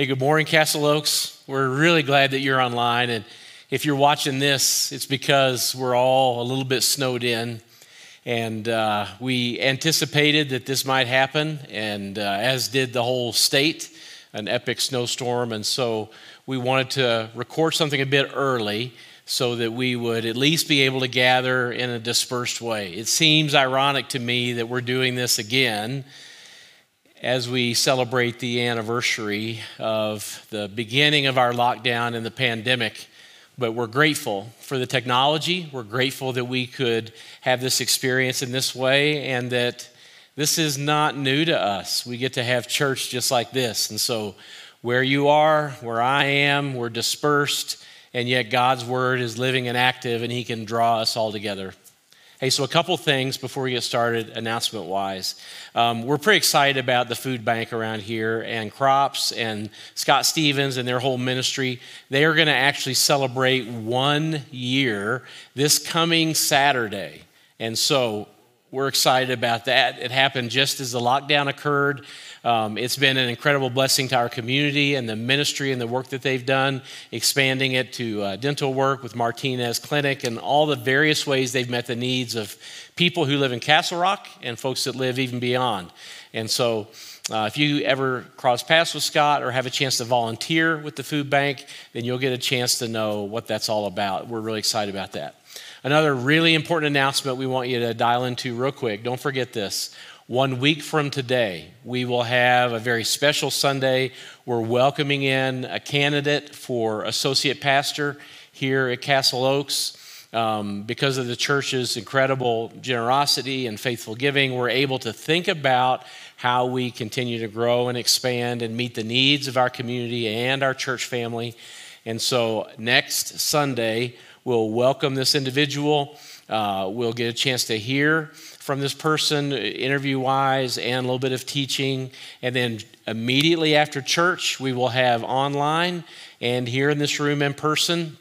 Hey, good morning, Castle Oaks. We're really glad that you're online. And if you're watching this, it's because we're all a little bit snowed in. And uh, we anticipated that this might happen, and uh, as did the whole state, an epic snowstorm. And so we wanted to record something a bit early so that we would at least be able to gather in a dispersed way. It seems ironic to me that we're doing this again as we celebrate the anniversary of the beginning of our lockdown and the pandemic. But we're grateful for the technology. We're grateful that we could have this experience in this way and that this is not new to us. We get to have church just like this. And so, where you are, where I am, we're dispersed, and yet God's word is living and active, and He can draw us all together. Hey, so a couple things before we get started, announcement wise. Um, we're pretty excited about the food bank around here and Crops and Scott Stevens and their whole ministry. They are going to actually celebrate one year this coming Saturday. And so we're excited about that. It happened just as the lockdown occurred. Um, it's been an incredible blessing to our community and the ministry and the work that they've done, expanding it to uh, dental work with Martinez Clinic and all the various ways they've met the needs of people who live in Castle Rock and folks that live even beyond. And so, uh, if you ever cross paths with Scott or have a chance to volunteer with the food bank, then you'll get a chance to know what that's all about. We're really excited about that. Another really important announcement we want you to dial into real quick. Don't forget this. One week from today, we will have a very special Sunday. We're welcoming in a candidate for associate pastor here at Castle Oaks. Um, because of the church's incredible generosity and faithful giving, we're able to think about how we continue to grow and expand and meet the needs of our community and our church family. And so, next Sunday, we'll welcome this individual. Uh, we'll get a chance to hear from this person, interview wise, and a little bit of teaching. And then immediately after church, we will have online and here in this room in person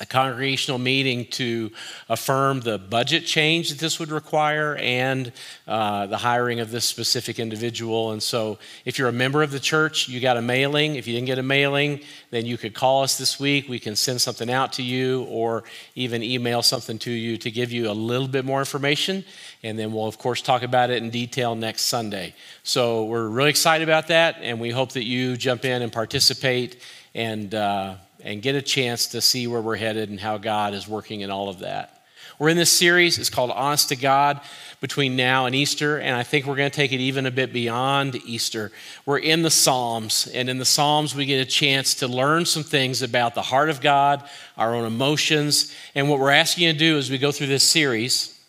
a congregational meeting to affirm the budget change that this would require and uh, the hiring of this specific individual. And so, if you're a member of the church, you got a mailing. If you didn't get a mailing, then you could call us this week. We can send something out to you or even email something to you to give you a little bit more information. And then we'll, of course, talk about it in detail next Sunday. So, we're really excited about that, and we hope that you jump in and participate and. Uh, and get a chance to see where we're headed and how God is working in all of that. We're in this series, it's called Honest to God between now and Easter, and I think we're going to take it even a bit beyond Easter. We're in the Psalms, and in the Psalms, we get a chance to learn some things about the heart of God, our own emotions, and what we're asking you to do as we go through this series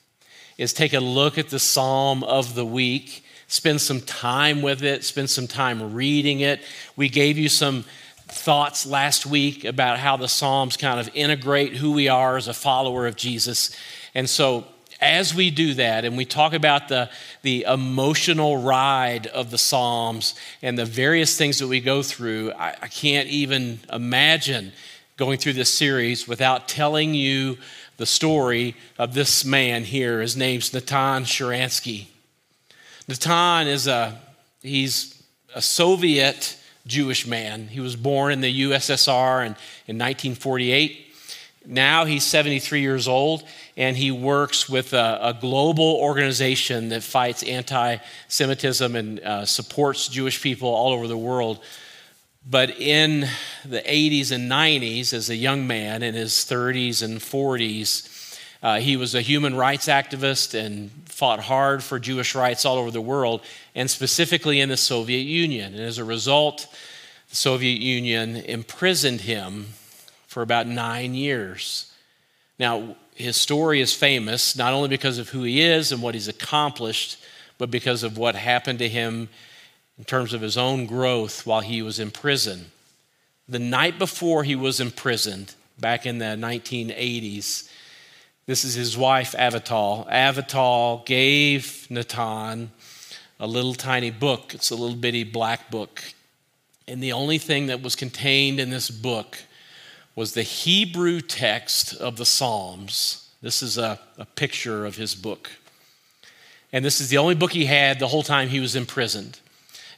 is take a look at the Psalm of the week, spend some time with it, spend some time reading it. We gave you some thoughts last week about how the Psalms kind of integrate who we are as a follower of Jesus. And so, as we do that and we talk about the, the emotional ride of the Psalms and the various things that we go through, I, I can't even imagine going through this series without telling you the story of this man here. His name's Natan Sharansky. Natan is a, he's a Soviet Jewish man. He was born in the USSR in, in 1948. Now he's 73 years old, and he works with a, a global organization that fights anti Semitism and uh, supports Jewish people all over the world. But in the 80s and 90s, as a young man, in his 30s and 40s, uh, he was a human rights activist and fought hard for Jewish rights all over the world, and specifically in the Soviet Union. And as a result, the Soviet Union imprisoned him for about nine years. Now, his story is famous not only because of who he is and what he's accomplished, but because of what happened to him in terms of his own growth while he was in prison. The night before he was imprisoned, back in the 1980s, this is his wife, Avital. Avital gave Natan a little tiny book. It's a little bitty black book. And the only thing that was contained in this book was the Hebrew text of the Psalms. This is a, a picture of his book. And this is the only book he had the whole time he was imprisoned.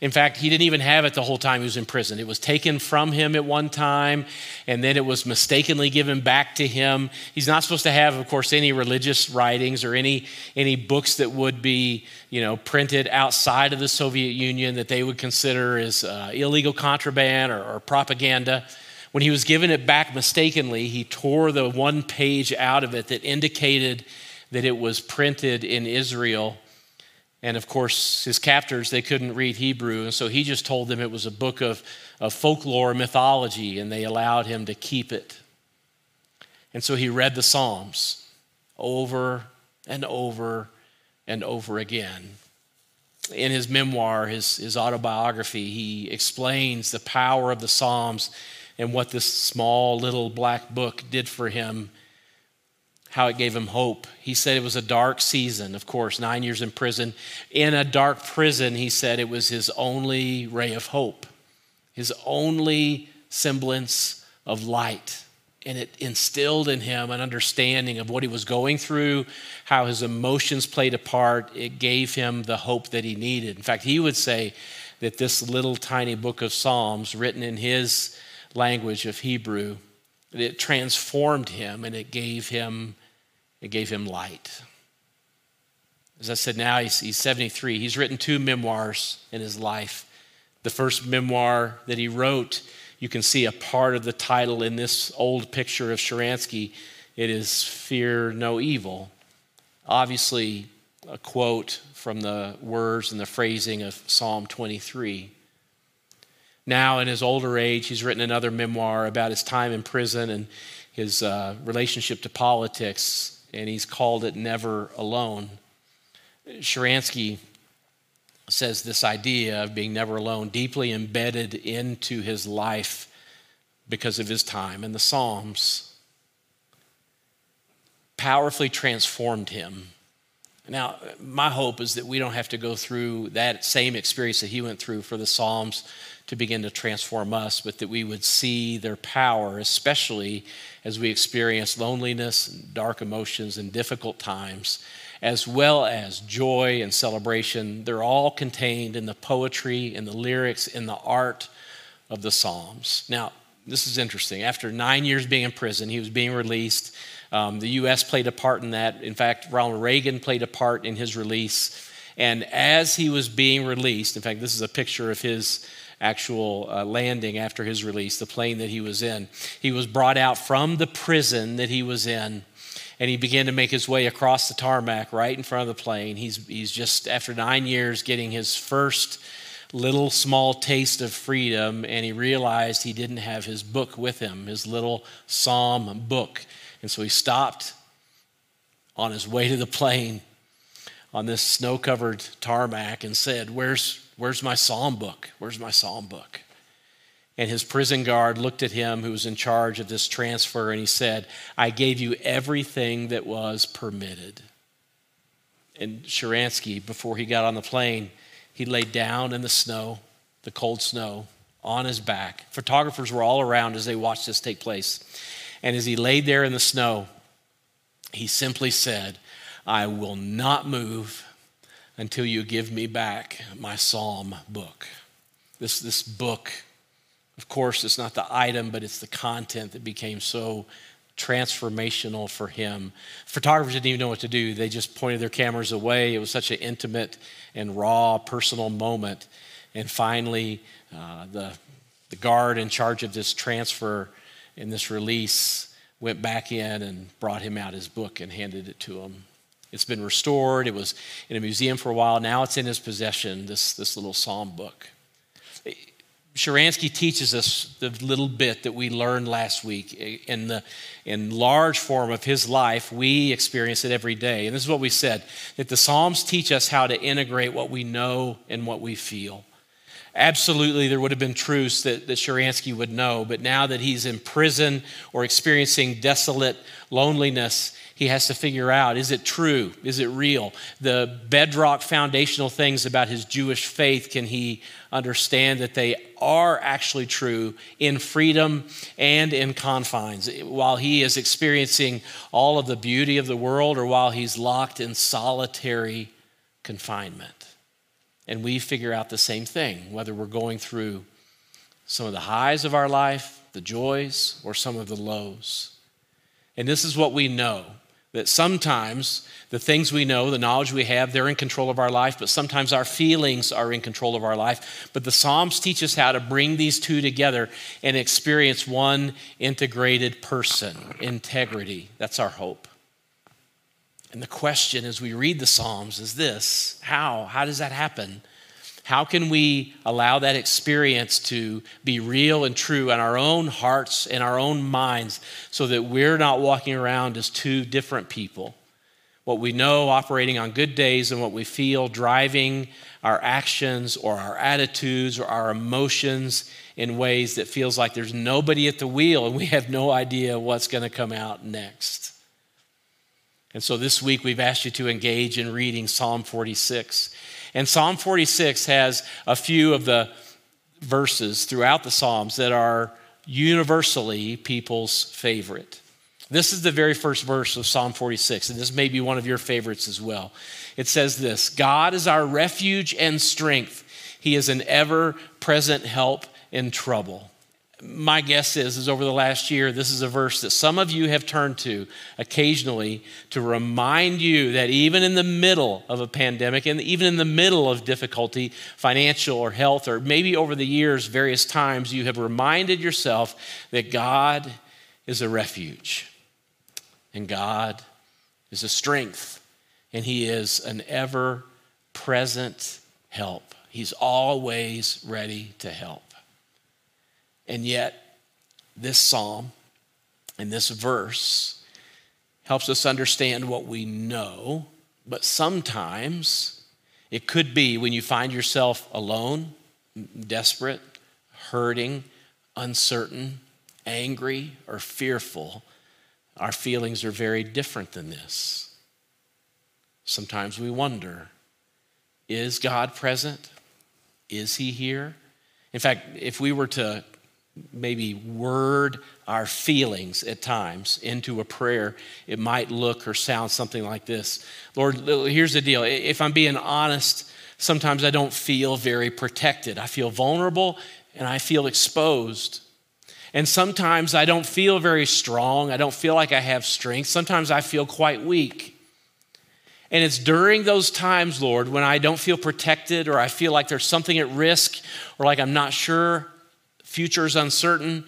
In fact, he didn't even have it the whole time he was in prison. It was taken from him at one time, and then it was mistakenly given back to him. He's not supposed to have, of course, any religious writings or any, any books that would be you know, printed outside of the Soviet Union that they would consider as uh, illegal contraband or, or propaganda. When he was given it back mistakenly, he tore the one page out of it that indicated that it was printed in Israel and of course, his captors, they couldn't read Hebrew. And so he just told them it was a book of, of folklore, mythology, and they allowed him to keep it. And so he read the Psalms over and over and over again. In his memoir, his, his autobiography, he explains the power of the Psalms and what this small little black book did for him how it gave him hope. He said it was a dark season, of course, nine years in prison. In a dark prison, he said it was his only ray of hope, his only semblance of light. And it instilled in him an understanding of what he was going through, how his emotions played a part. It gave him the hope that he needed. In fact, he would say that this little tiny book of Psalms, written in his language of Hebrew, it transformed him and it gave him it gave him light. As I said, now he's, he's 73. He's written two memoirs in his life. The first memoir that he wrote, you can see a part of the title in this old picture of Sharansky. It is Fear No Evil. Obviously, a quote from the words and the phrasing of Psalm 23. Now, in his older age, he's written another memoir about his time in prison and his uh, relationship to politics and he's called it Never Alone. Sharansky says this idea of being never alone deeply embedded into his life because of his time in the Psalms powerfully transformed him. Now, my hope is that we don't have to go through that same experience that he went through for the Psalms to begin to transform us, but that we would see their power, especially as we experience loneliness, dark emotions, and difficult times, as well as joy and celebration. They're all contained in the poetry, in the lyrics, in the art of the Psalms. Now, this is interesting. After nine years being in prison, he was being released. Um, the U.S. played a part in that. In fact, Ronald Reagan played a part in his release. And as he was being released, in fact, this is a picture of his actual uh, landing after his release, the plane that he was in. He was brought out from the prison that he was in and he began to make his way across the tarmac right in front of the plane. He's, he's just, after nine years, getting his first little small taste of freedom, and he realized he didn't have his book with him, his little psalm book. And so he stopped on his way to the plane on this snow covered tarmac and said, Where's, Where's my psalm book? Where's my psalm book? And his prison guard looked at him, who was in charge of this transfer, and he said, I gave you everything that was permitted. And Sharansky, before he got on the plane, he laid down in the snow, the cold snow, on his back. Photographers were all around as they watched this take place. And as he laid there in the snow, he simply said, I will not move until you give me back my psalm book. This, this book, of course, it's not the item, but it's the content that became so transformational for him. Photographers didn't even know what to do. They just pointed their cameras away. It was such an intimate and raw personal moment. And finally, uh, the, the guard in charge of this transfer and this release went back in and brought him out his book and handed it to him. It's been restored. It was in a museum for a while. Now it's in his possession, this, this little psalm book. Sharansky teaches us the little bit that we learned last week. In the in large form of his life, we experience it every day. And this is what we said that the Psalms teach us how to integrate what we know and what we feel. Absolutely, there would have been truths that, that Sharansky would know, but now that he's in prison or experiencing desolate loneliness, he has to figure out is it true? Is it real? The bedrock foundational things about his Jewish faith, can he understand that they are actually true in freedom and in confines? While he is experiencing all of the beauty of the world or while he's locked in solitary confinement. and we figure out the same thing, whether we're going through some of the highs of our life, the joys, or some of the lows. And this is what we know that sometimes the things we know, the knowledge we have, they're in control of our life, but sometimes our feelings are in control of our life. But the Psalms teach us how to bring these two together and experience one integrated person, integrity. That's our hope. And the question as we read the Psalms is this How? How does that happen? How can we allow that experience to be real and true in our own hearts and our own minds so that we're not walking around as two different people? What we know operating on good days and what we feel driving our actions or our attitudes or our emotions in ways that feels like there's nobody at the wheel and we have no idea what's going to come out next. And so this week we've asked you to engage in reading Psalm 46. And Psalm 46 has a few of the verses throughout the Psalms that are universally people's favorite. This is the very first verse of Psalm 46, and this may be one of your favorites as well. It says this God is our refuge and strength, He is an ever present help in trouble my guess is is over the last year this is a verse that some of you have turned to occasionally to remind you that even in the middle of a pandemic and even in the middle of difficulty financial or health or maybe over the years various times you have reminded yourself that God is a refuge and God is a strength and he is an ever present help. He's always ready to help and yet, this psalm and this verse helps us understand what we know, but sometimes it could be when you find yourself alone, desperate, hurting, uncertain, angry, or fearful, our feelings are very different than this. Sometimes we wonder is God present? Is He here? In fact, if we were to maybe word our feelings at times into a prayer, it might look or sound something like this Lord, here's the deal. If I'm being honest, sometimes I don't feel very protected. I feel vulnerable and I feel exposed. And sometimes I don't feel very strong. I don't feel like I have strength. Sometimes I feel quite weak. And it's during those times, Lord, when I don't feel protected or I feel like there's something at risk or like I'm not sure future is uncertain,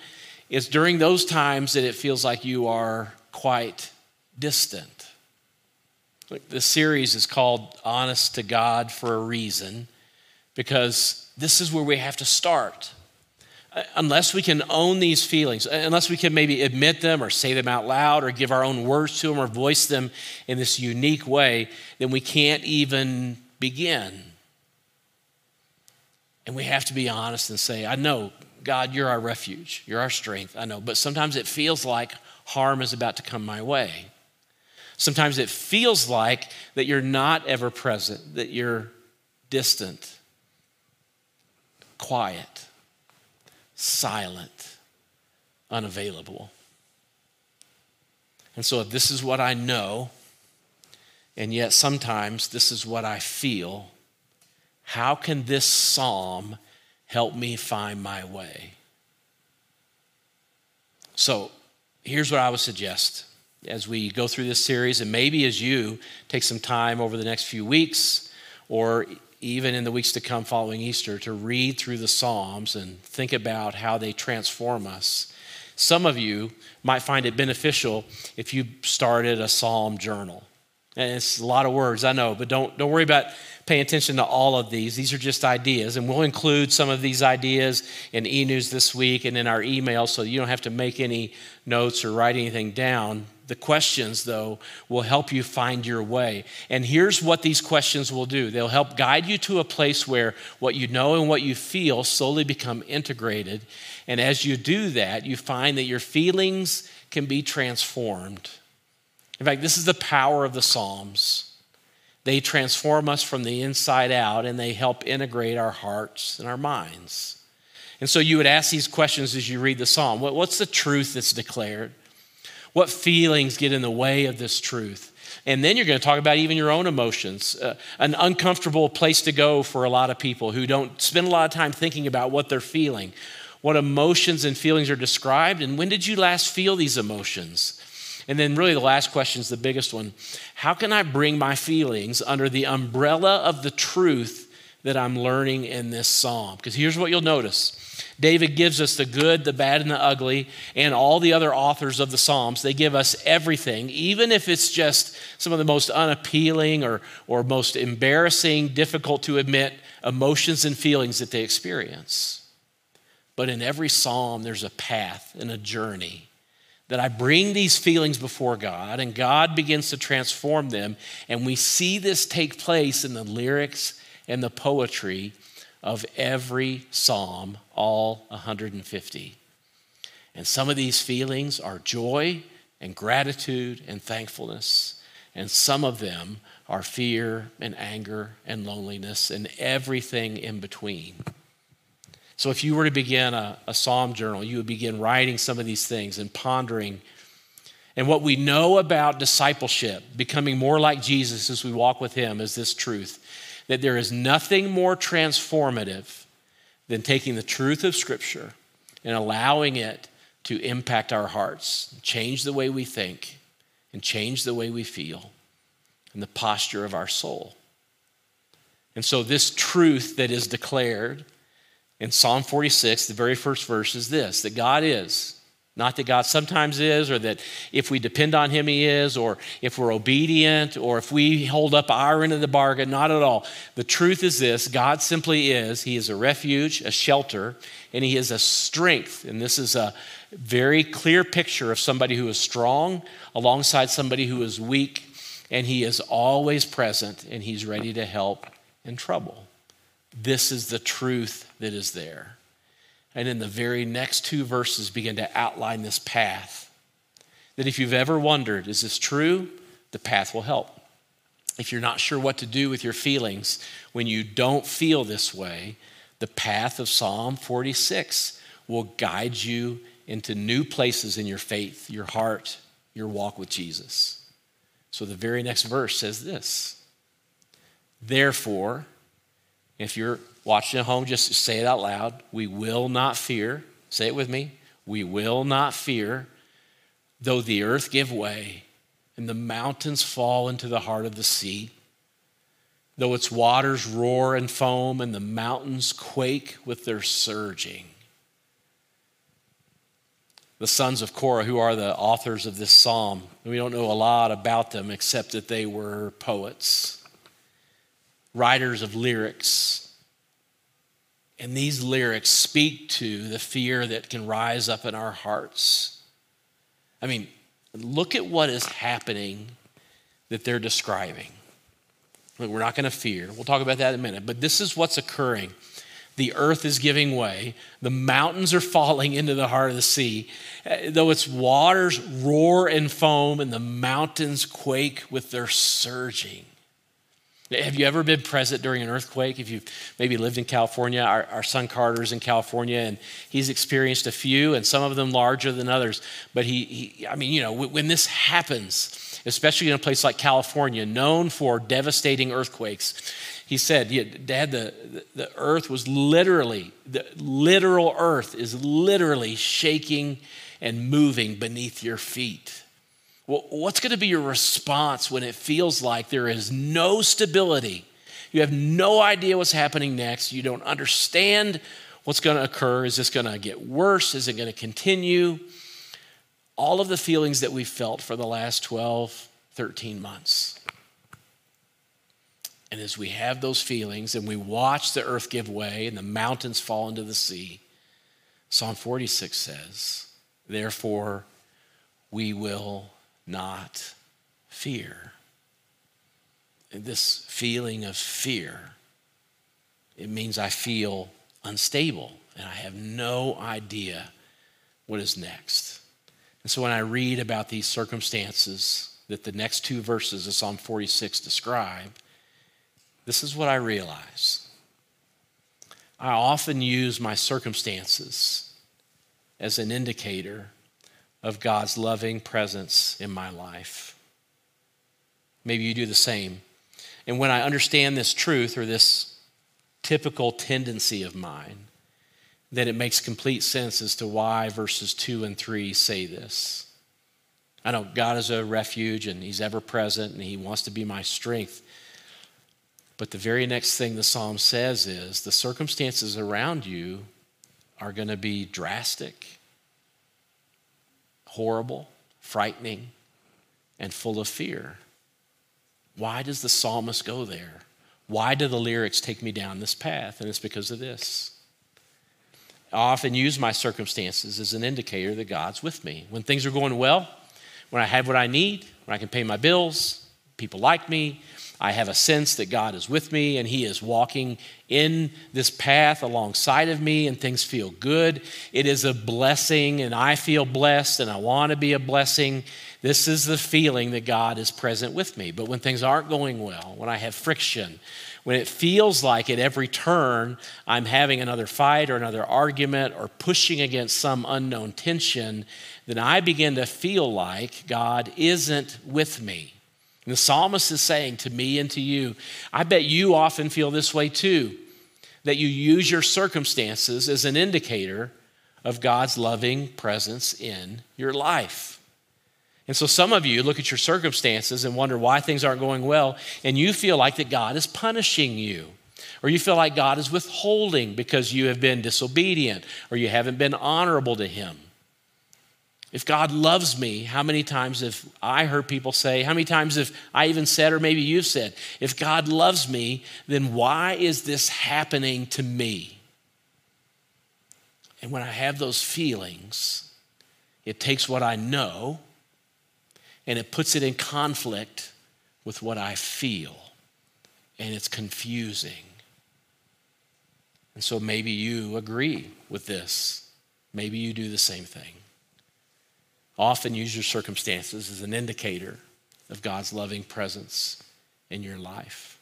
it's during those times that it feels like you are quite distant. The series is called Honest to God for a reason because this is where we have to start. Uh, unless we can own these feelings, uh, unless we can maybe admit them or say them out loud or give our own words to them or voice them in this unique way, then we can't even begin. And we have to be honest and say, I know God, you're our refuge, you're our strength, I know. But sometimes it feels like harm is about to come my way. Sometimes it feels like that you're not ever present, that you're distant, quiet, silent, unavailable. And so, if this is what I know, and yet sometimes this is what I feel, how can this psalm Help me find my way. So here's what I would suggest as we go through this series, and maybe as you take some time over the next few weeks or even in the weeks to come following Easter to read through the Psalms and think about how they transform us. Some of you might find it beneficial if you started a psalm journal. And it's a lot of words, I know, but don't, don't worry about paying attention to all of these. These are just ideas, and we'll include some of these ideas in e news this week and in our email so you don't have to make any notes or write anything down. The questions, though, will help you find your way. And here's what these questions will do they'll help guide you to a place where what you know and what you feel slowly become integrated. And as you do that, you find that your feelings can be transformed in fact, this is the power of the Psalms. They transform us from the inside out and they help integrate our hearts and our minds. And so you would ask these questions as you read the psalm What's the truth that's declared? What feelings get in the way of this truth? And then you're going to talk about even your own emotions, uh, an uncomfortable place to go for a lot of people who don't spend a lot of time thinking about what they're feeling, what emotions and feelings are described, and when did you last feel these emotions? And then, really, the last question is the biggest one How can I bring my feelings under the umbrella of the truth that I'm learning in this psalm? Because here's what you'll notice David gives us the good, the bad, and the ugly, and all the other authors of the Psalms. They give us everything, even if it's just some of the most unappealing or, or most embarrassing, difficult to admit emotions and feelings that they experience. But in every psalm, there's a path and a journey that I bring these feelings before God, and God begins to transform them. And we see this take place in the lyrics and the poetry of every psalm, all 150. And some of these feelings are joy and gratitude and thankfulness, and some of them are fear and anger and loneliness and everything in between. So, if you were to begin a, a, psalm journal, you would begin writing some of these things and pondering. And what we know about discipleship, becoming more like Jesus as we walk with Him, is this truth that there is nothing more transformative than taking the truth of Scripture and allowing it to impact our hearts, change the way we think, and change the way we feel, and the posture of our soul. And so, this truth that is declared in Psalm 46, the very first verse is this that God is. Not that God sometimes is, or that if we depend on Him, He is, or if we're obedient, or if we hold up our end of the bargain. Not at all. The truth is this God simply is. He is a refuge, a shelter, and He is a strength. And this is a very clear picture of somebody who is strong alongside somebody who is weak, and He is always present, and He's ready to help in trouble. This is the truth that is there. And in the very next two verses, begin to outline this path. That if you've ever wondered, is this true? The path will help. If you're not sure what to do with your feelings when you don't feel this way, the path of Psalm 46 will guide you into new places in your faith, your heart, your walk with Jesus. So the very next verse says this Therefore, if you're watching at home, just say it out loud. We will not fear. Say it with me. We will not fear, though the earth give way and the mountains fall into the heart of the sea, though its waters roar and foam and the mountains quake with their surging. The sons of Korah, who are the authors of this psalm, we don't know a lot about them except that they were poets writers of lyrics. And these lyrics speak to the fear that can rise up in our hearts. I mean, look at what is happening that they're describing. Look, we're not going to fear. We'll talk about that in a minute. But this is what's occurring. The earth is giving way. The mountains are falling into the heart of the sea. Uh, though its waters roar and foam, and the mountains quake with their surging. Have you ever been present during an earthquake? If you've maybe lived in California, our, our son Carter's in California, and he's experienced a few, and some of them larger than others. But he, he I mean, you know, when this happens, especially in a place like California, known for devastating earthquakes, he said, yeah, Dad, the, the earth was literally, the literal earth is literally shaking and moving beneath your feet. Well, what's going to be your response when it feels like there is no stability? You have no idea what's happening next. You don't understand what's going to occur. Is this going to get worse? Is it going to continue? All of the feelings that we've felt for the last 12, 13 months. And as we have those feelings and we watch the earth give way and the mountains fall into the sea, Psalm 46 says, Therefore, we will not fear. And this feeling of fear, it means I feel unstable and I have no idea what is next. And so when I read about these circumstances that the next two verses of Psalm 46 describe, this is what I realize. I often use my circumstances as an indicator of God's loving presence in my life. Maybe you do the same. And when I understand this truth or this typical tendency of mine, then it makes complete sense as to why verses 2 and 3 say this. I know God is a refuge and He's ever present and He wants to be my strength. But the very next thing the psalm says is the circumstances around you are going to be drastic, horrible, frightening, and full of fear. Why does the psalmist go there? Why do the lyrics take me down this path? And it's because of this. I often use my circumstances as an indicator that God's with me. When things are going well, when I have what I need, when I can pay my bills, people like me, I have a sense that God is with me and He is walking in this path alongside of me, and things feel good. It is a blessing, and I feel blessed, and I want to be a blessing. This is the feeling that God is present with me. But when things aren't going well, when I have friction, when it feels like at every turn I'm having another fight or another argument or pushing against some unknown tension, then I begin to feel like God isn't with me. And the psalmist is saying to me and to you, I bet you often feel this way too, that you use your circumstances as an indicator of God's loving presence in your life. And so some of you look at your circumstances and wonder why things aren't going well, and you feel like that God is punishing you. Or you feel like God is withholding because you have been disobedient or you haven't been honorable to Him. If God loves me, how many times have I heard people say, how many times have I even said, or maybe you've said, if God loves me, then why is this happening to me? And when I have those feelings, it takes what I know and it puts it in conflict with what I feel. And it's confusing. And so maybe you agree with this. Maybe you do the same thing. Often use your circumstances as an indicator of God's loving presence in your life.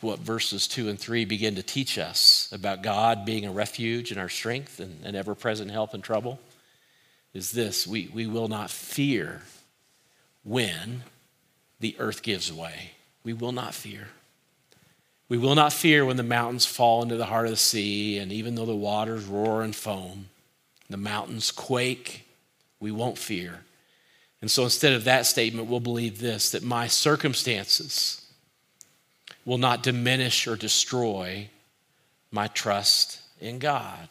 What verses 2 and 3 begin to teach us about God being a refuge and our strength and an ever present help in trouble is this we, we will not fear when the earth gives way. We will not fear. We will not fear when the mountains fall into the heart of the sea, and even though the waters roar and foam, the mountains quake, we won't fear. And so instead of that statement, we'll believe this that my circumstances will not diminish or destroy my trust in God.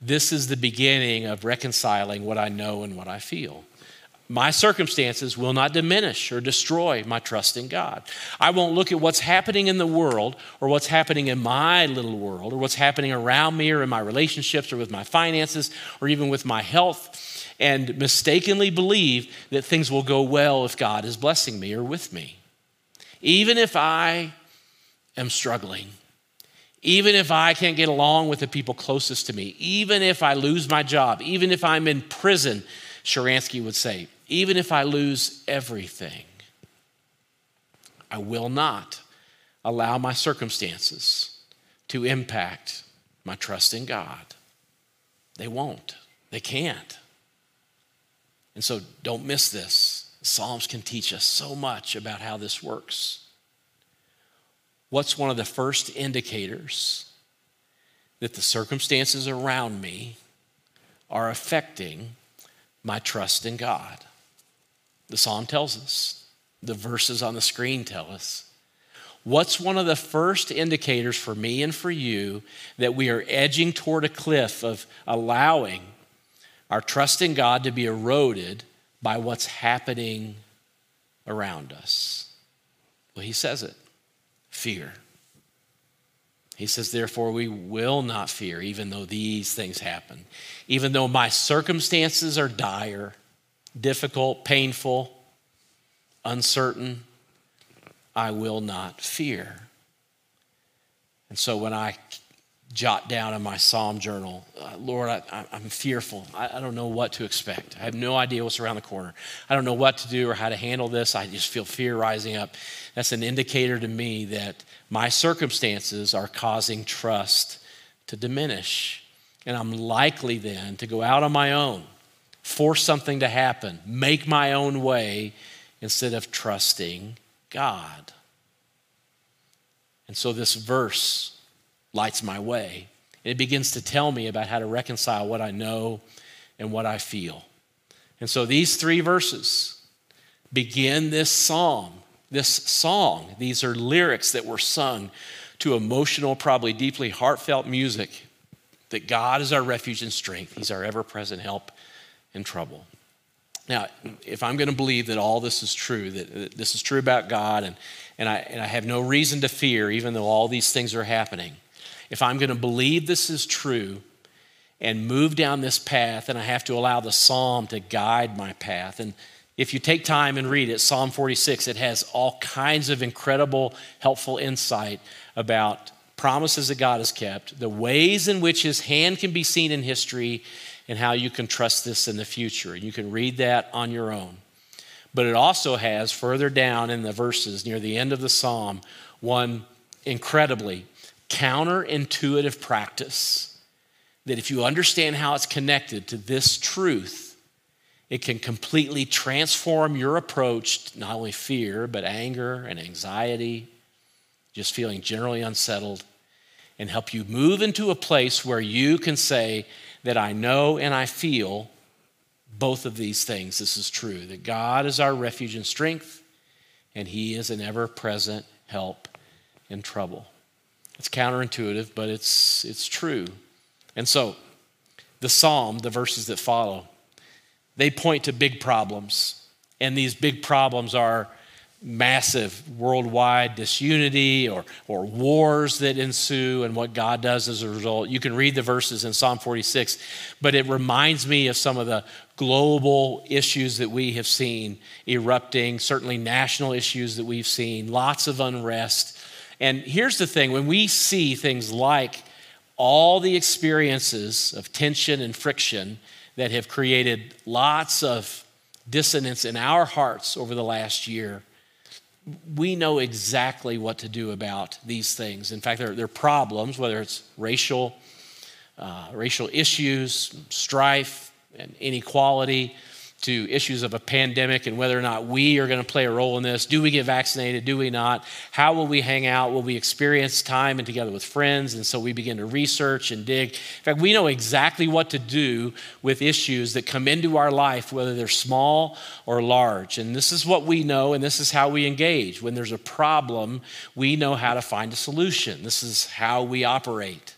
This is the beginning of reconciling what I know and what I feel. My circumstances will not diminish or destroy my trust in God. I won't look at what's happening in the world or what's happening in my little world or what's happening around me or in my relationships or with my finances or even with my health and mistakenly believe that things will go well if God is blessing me or with me. Even if I am struggling, even if I can't get along with the people closest to me, even if I lose my job, even if I'm in prison, Sharansky would say, even if I lose everything, I will not allow my circumstances to impact my trust in God. They won't, they can't. And so don't miss this. Psalms can teach us so much about how this works. What's one of the first indicators that the circumstances around me are affecting my trust in God? The psalm tells us, the verses on the screen tell us. What's one of the first indicators for me and for you that we are edging toward a cliff of allowing our trust in God to be eroded by what's happening around us? Well, he says it fear. He says, Therefore, we will not fear, even though these things happen. Even though my circumstances are dire, difficult, painful, uncertain, I will not fear. And so when I jot down in my psalm journal uh, Lord, I, am fearful. I, I, don't know what to expect. I have no idea what's around the corner. I don't know what to do or how to handle this. I just feel fear rising up. That's an indicator to me that my circumstances are causing trust to diminish. And I'm likely then to go out on my own, force something to happen, make my own way instead of trusting God. And so this verse lights my way. It begins to tell me about how to reconcile what I know and what I feel. And so these three verses begin this psalm, this song. These are lyrics that were sung to emotional, probably deeply heartfelt music that God is our refuge and strength. He's our ever present help in trouble. Now, if I'm going to believe that all this is true, that this is true about God, and, and, I, and I have no reason to fear, even though all these things are happening, if I'm going to believe this is true and move down this path, and I have to allow the psalm to guide my path. And if you take time and read it, Psalm 46, it has all kinds of incredible, helpful insight about promises that God has kept, the ways in which his hand can be seen in history, and how you can trust this in the future. You can read that on your own. But it also has further down in the verses near the end of the psalm one incredibly counterintuitive practice that if you understand how it's connected to this truth, it can completely transform your approach to not only fear, but anger and anxiety, just feeling generally unsettled, and help you move into a place where you can say that I know and I feel both of these things. This is true that God is our refuge and strength, and He is an ever present help in trouble. It's counterintuitive, but it's, it's true. And so, the psalm, the verses that follow, they point to big problems. And these big problems are massive worldwide disunity or, or wars that ensue and what God does as a result. You can read the verses in Psalm 46, but it reminds me of some of the global issues that we have seen erupting, certainly national issues that we've seen, lots of unrest. And here's the thing when we see things like all the experiences of tension and friction that have created lots of dissonance in our hearts over the last year, we know exactly what to do about these things. In fact, there, are problems, whether it's racial, uh, racial issues, strife, and inequality, to issues of a pandemic and whether or not we are going to play a role in this. Do we get vaccinated? Do we not? How will we hang out? Will we experience time and together with friends? And so we begin to research and dig. In fact, we know exactly what to do with issues that come into our life, whether they're small or large. And this is what we know, and this is how we engage. When there's a problem, we know how to find a solution. This is how we operate.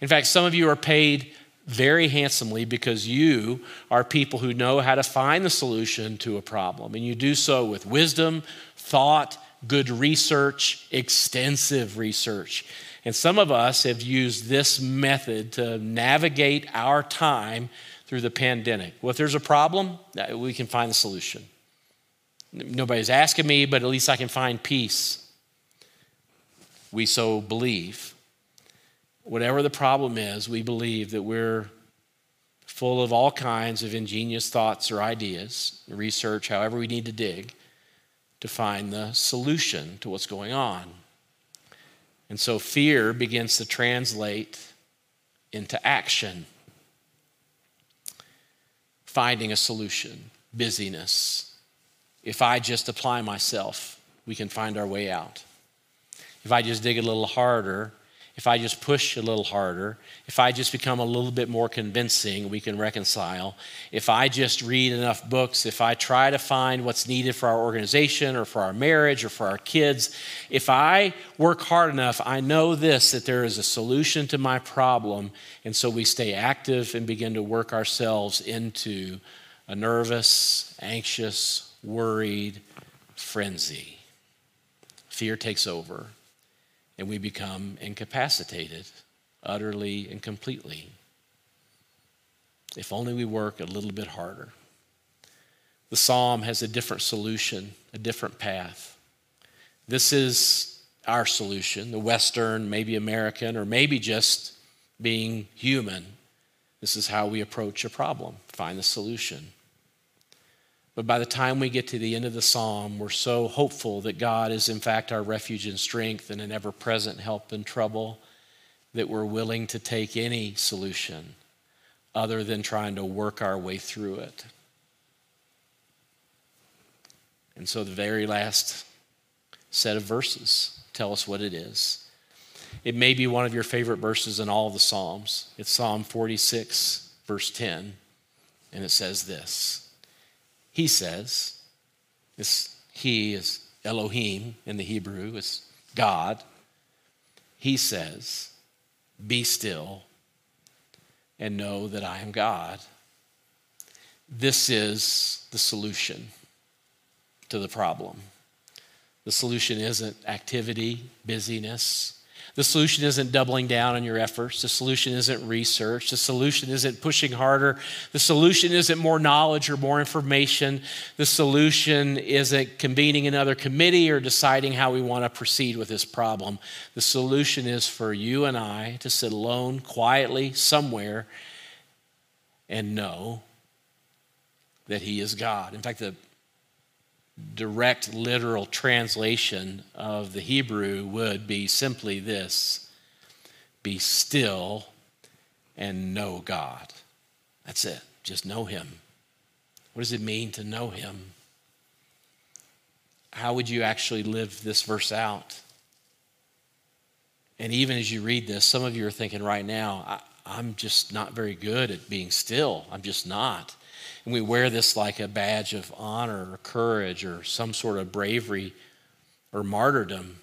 In fact, some of you are paid very handsomely because you are people who know how to find the solution to a problem. And you do so with wisdom, thought, good research, extensive research. And some of us have used this method to navigate our time through the pandemic. Well, if there's a problem, we can find the solution. Nobody's asking me, but at least I can find peace. We so believe whatever the problem is, we believe that we're full of all kinds of ingenious thoughts or ideas, research, however we need to dig, to find the solution to what's going on. And so fear begins to translate into action, finding a solution, busyness. If I just apply myself, we can find our way out. If I just dig a little harder, if I just push a little harder, if I just become a little bit more convincing, we can reconcile. If I just read enough books, if I try to find what's needed for our organization or for our marriage or for our kids, if I work hard enough, I know this that there is a solution to my problem. And so we stay active and begin to work ourselves into a nervous, anxious, worried frenzy. Fear takes over and we become incapacitated utterly and completely. If only we work a little bit harder. The psalm has a different solution, a different path. This is our solution, the Western, maybe American, or maybe just being human. This is how we approach a problem, find the solution. But by the time we get to the end of the psalm, we're so hopeful that God is, in fact, our refuge and strength and an ever present help in trouble that we're willing to take any solution other than trying to work our way through it. And so the very last set of verses tell us what it is. It may be one of your favorite verses in all the Psalms. It's Psalm 46, verse 10, and it says this He says, this He is Elohim in the Hebrew, is God. He says, Be still and know that I am God. This is the solution to the problem. The solution isn't activity, busyness. The solution isn't doubling down on your efforts. The solution isn't research. The solution isn't pushing harder. The solution isn't more knowledge or more information. The solution isn't convening another committee or deciding how we want to proceed with this problem. The solution is for you and I to sit alone quietly somewhere and know that He is God. In fact, the direct literal translation of the Hebrew would be simply this be still and know God. That's it. Just know Him. What does it mean to know Him? How would you actually live this verse out? And even as you read this, some of you are thinking right now, I, am just not very good at being still. I'm just not. And we wear this like a badge of honor or courage or some sort of bravery or martyrdom.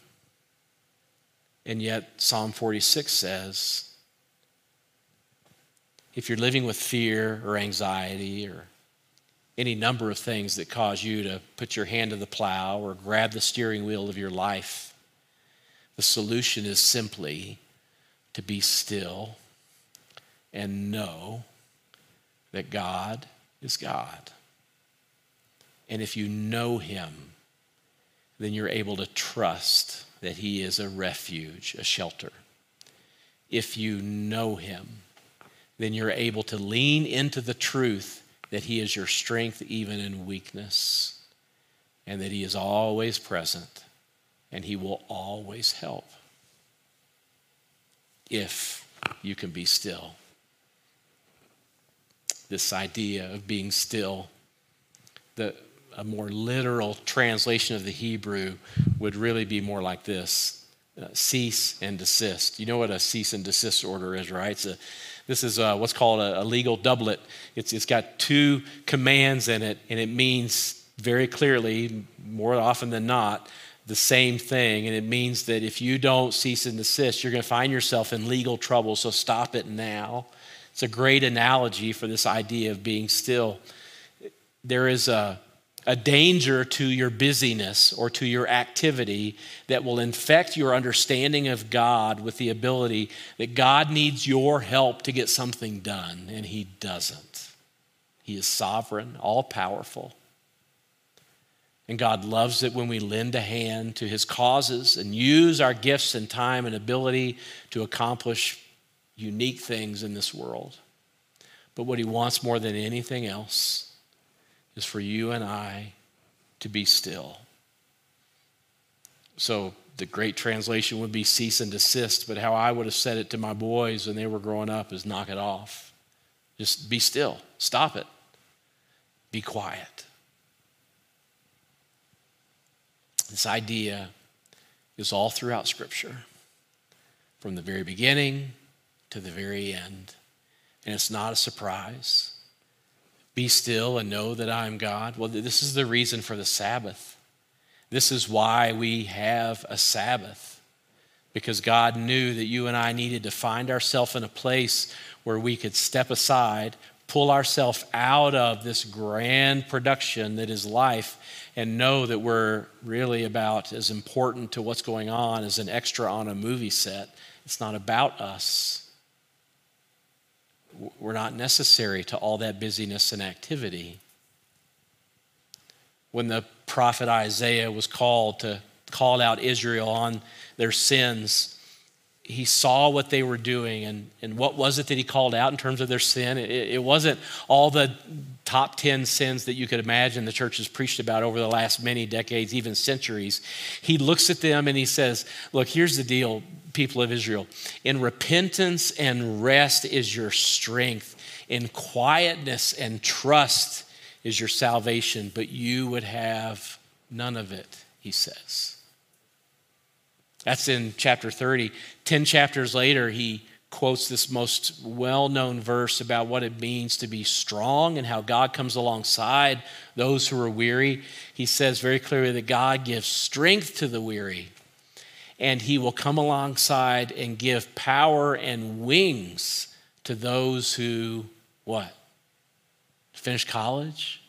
And yet, Psalm 46 says if you're living with fear or anxiety or any number of things that cause you to put your hand to the plow or grab the steering wheel of your life, the solution is simply to be still and know that God is God. And if you know Him, then you're able to trust that He is a refuge, a shelter. If you know Him, then you're able to lean into the truth that He is your strength even in weakness, and that He is always present, and He will always help if you can be still this idea of being still. The, a more literal translation of the Hebrew would really be more like this uh, cease and desist. You know what a cease and desist order is, right? A, this is uh, what's called a, a, legal doublet. It's, it's got two commands in it, and it means very clearly, more often than not, the same thing. And it means that if you don't cease and desist, you're going to find yourself in legal trouble. So stop it now. It's a great analogy for this idea of being still. There is a, a danger to your busyness or to your activity that will infect your understanding of God with the ability that God needs your help to get something done, and He doesn't. He is sovereign, all powerful. And God loves it when we lend a hand to His causes and use our gifts and time and ability to accomplish unique things in this world. But what he wants more than anything else is for you and I to be still. So the great translation would be cease and desist, but how I would have said it to my boys when they were growing up is knock it off. Just be still, stop it, be quiet. This idea is all throughout Scripture, from the very beginning to the very end. And it's not a surprise. Be still and know that I am God. Well, this is the reason for the Sabbath. This is why we have a Sabbath. Because God knew that you and I needed to find ourselves in a place where we could step aside, pull ourselves out of this grand production that is life, and know that we're really about as important to what's going on as an extra on a movie set. It's not about us we're not necessary to all that busyness and activity. When the prophet Isaiah was called to call out Israel on their sins, he saw what they were doing and, and what was it that he called out in terms of their sin? It, it, wasn't all the top 10 sins that you could imagine the church has preached about over the last many decades even centuries. He looks at them and he says look here's the deal people of israel. In repentance and rest is your strength. In quietness and trust is your salvation but you would have none of it, he says. That's in chapter 30. Ten chapters later, he quotes this most well known verse about what it means to be strong and how God comes alongside those who are weary. He says very clearly that God gives strength to the weary, and he will come alongside and give power and wings to those who, what? Finish college,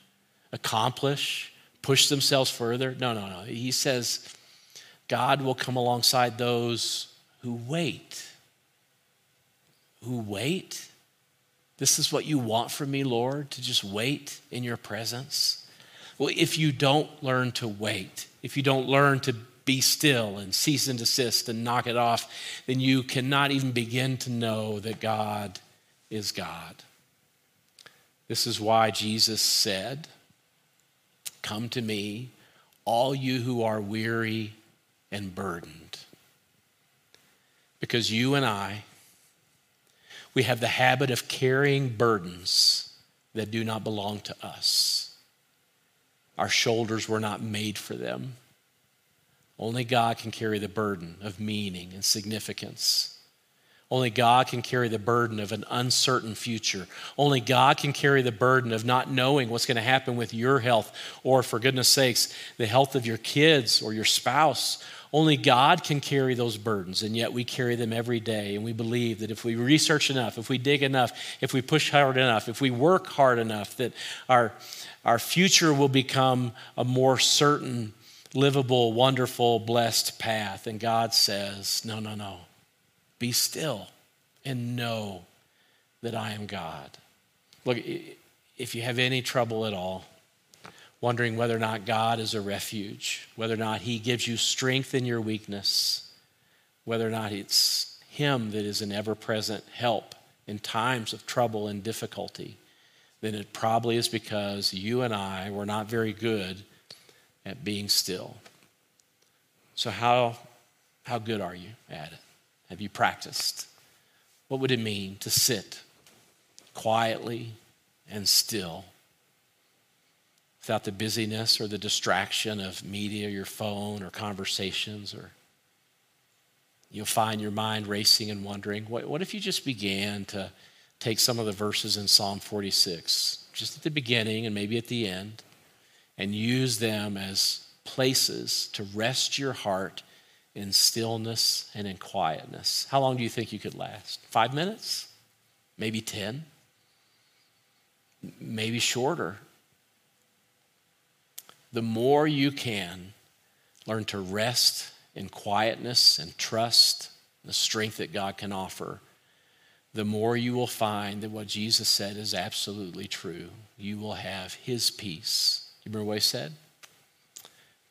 accomplish, push themselves further. No, no, no. He says, God will come alongside those who wait. Who wait? This is what you want from me, Lord, to just wait in your presence? Well, if you don't learn to wait, if you don't learn to be still and cease and desist and knock it off, then you cannot even begin to know that God is God. This is why Jesus said, Come to me, all you who are weary and burdened. Because you and I, we have the habit of carrying burdens that do not belong to us. Our shoulders were not made for them. Only God can carry the burden of meaning and significance. Only God can carry the burden of an uncertain future. Only God can carry the burden of not knowing what's going to happen with your health, or for goodness sakes, the health of your kids or your spouse only God can carry those burdens, and yet we carry them every day. And we believe that if we research enough, if we dig enough, if we push hard enough, if we work hard enough, that our, our future will become a more certain, livable, wonderful, blessed path. And God says, No, no, no. Be still and know that I am God. Look, if you have any trouble at all, wondering whether or not God is a refuge, whether or not He gives you strength in your weakness, whether or not it's Him that is an ever present help in times of trouble and difficulty, then it probably is because you and I were not very good at being still. So, how, how good are you at it? Have you practiced? What would it mean to sit quietly and still without the busyness or the distraction of media, your phone, or conversations, or you'll find your mind racing and wondering, what, what if you just began to take some of the verses in Psalm 46, just at the beginning and maybe at the end, and use them as places to rest your heart in stillness and in quietness? How long do you think you could last? Five minutes? Maybe 10? Maybe shorter the more you can learn to rest in quietness and trust the strength that God can offer, the more you will find that what Jesus said is absolutely true. You will have his peace. You remember what he said?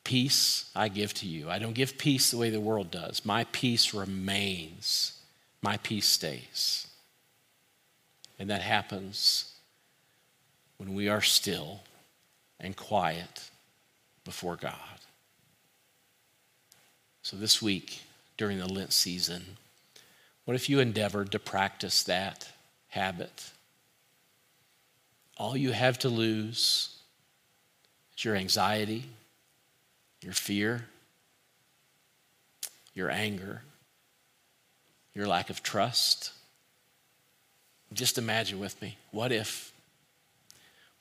Peace I give to you. I don't give peace the way the world does. My peace remains, my peace stays. And that happens when we are still and quiet before God. So, this week during the Lent season, what if you endeavored to practice that habit? All you have to lose is your anxiety, your fear, your anger, your lack of trust. Just imagine with me what if?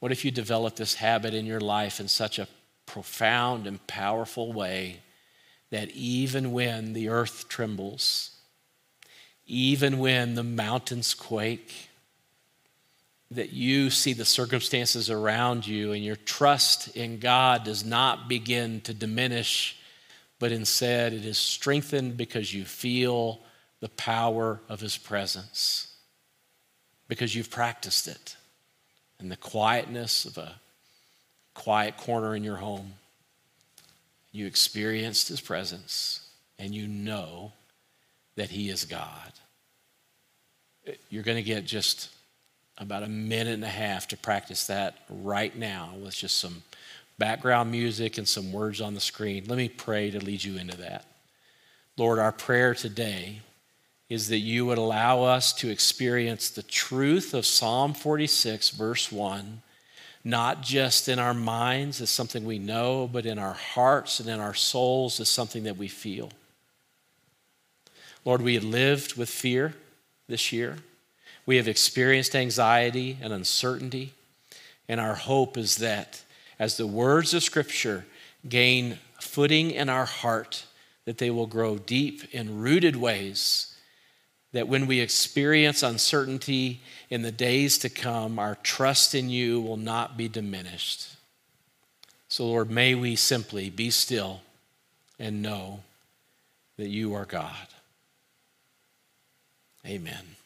What if you develop this habit in your life in such a profound and powerful way that even when the earth trembles, even when the mountains quake, that you see the circumstances around you and your trust in God does not begin to diminish, but instead it is strengthened because you feel the power of His presence, because you've practiced it. In the quietness of a quiet corner in your home. You experienced his presence and you know that he is God. You're going to get just about a minute and a half to practice that right now with just some background music and some words on the screen. Let me pray to lead you into that. Lord, our prayer today is that you would allow us to experience the truth of Psalm 46, verse 1 not just in our minds as something we know, but in our hearts and in our souls as something that we feel. Lord, we have lived with fear this year. We have experienced anxiety and uncertainty. And our hope is that as the words of Scripture gain footing in our heart, that they will grow deep in rooted ways. That when we experience uncertainty in the days to come, our trust in you will not be diminished. So, Lord, may we simply be still and know that you are God. Amen.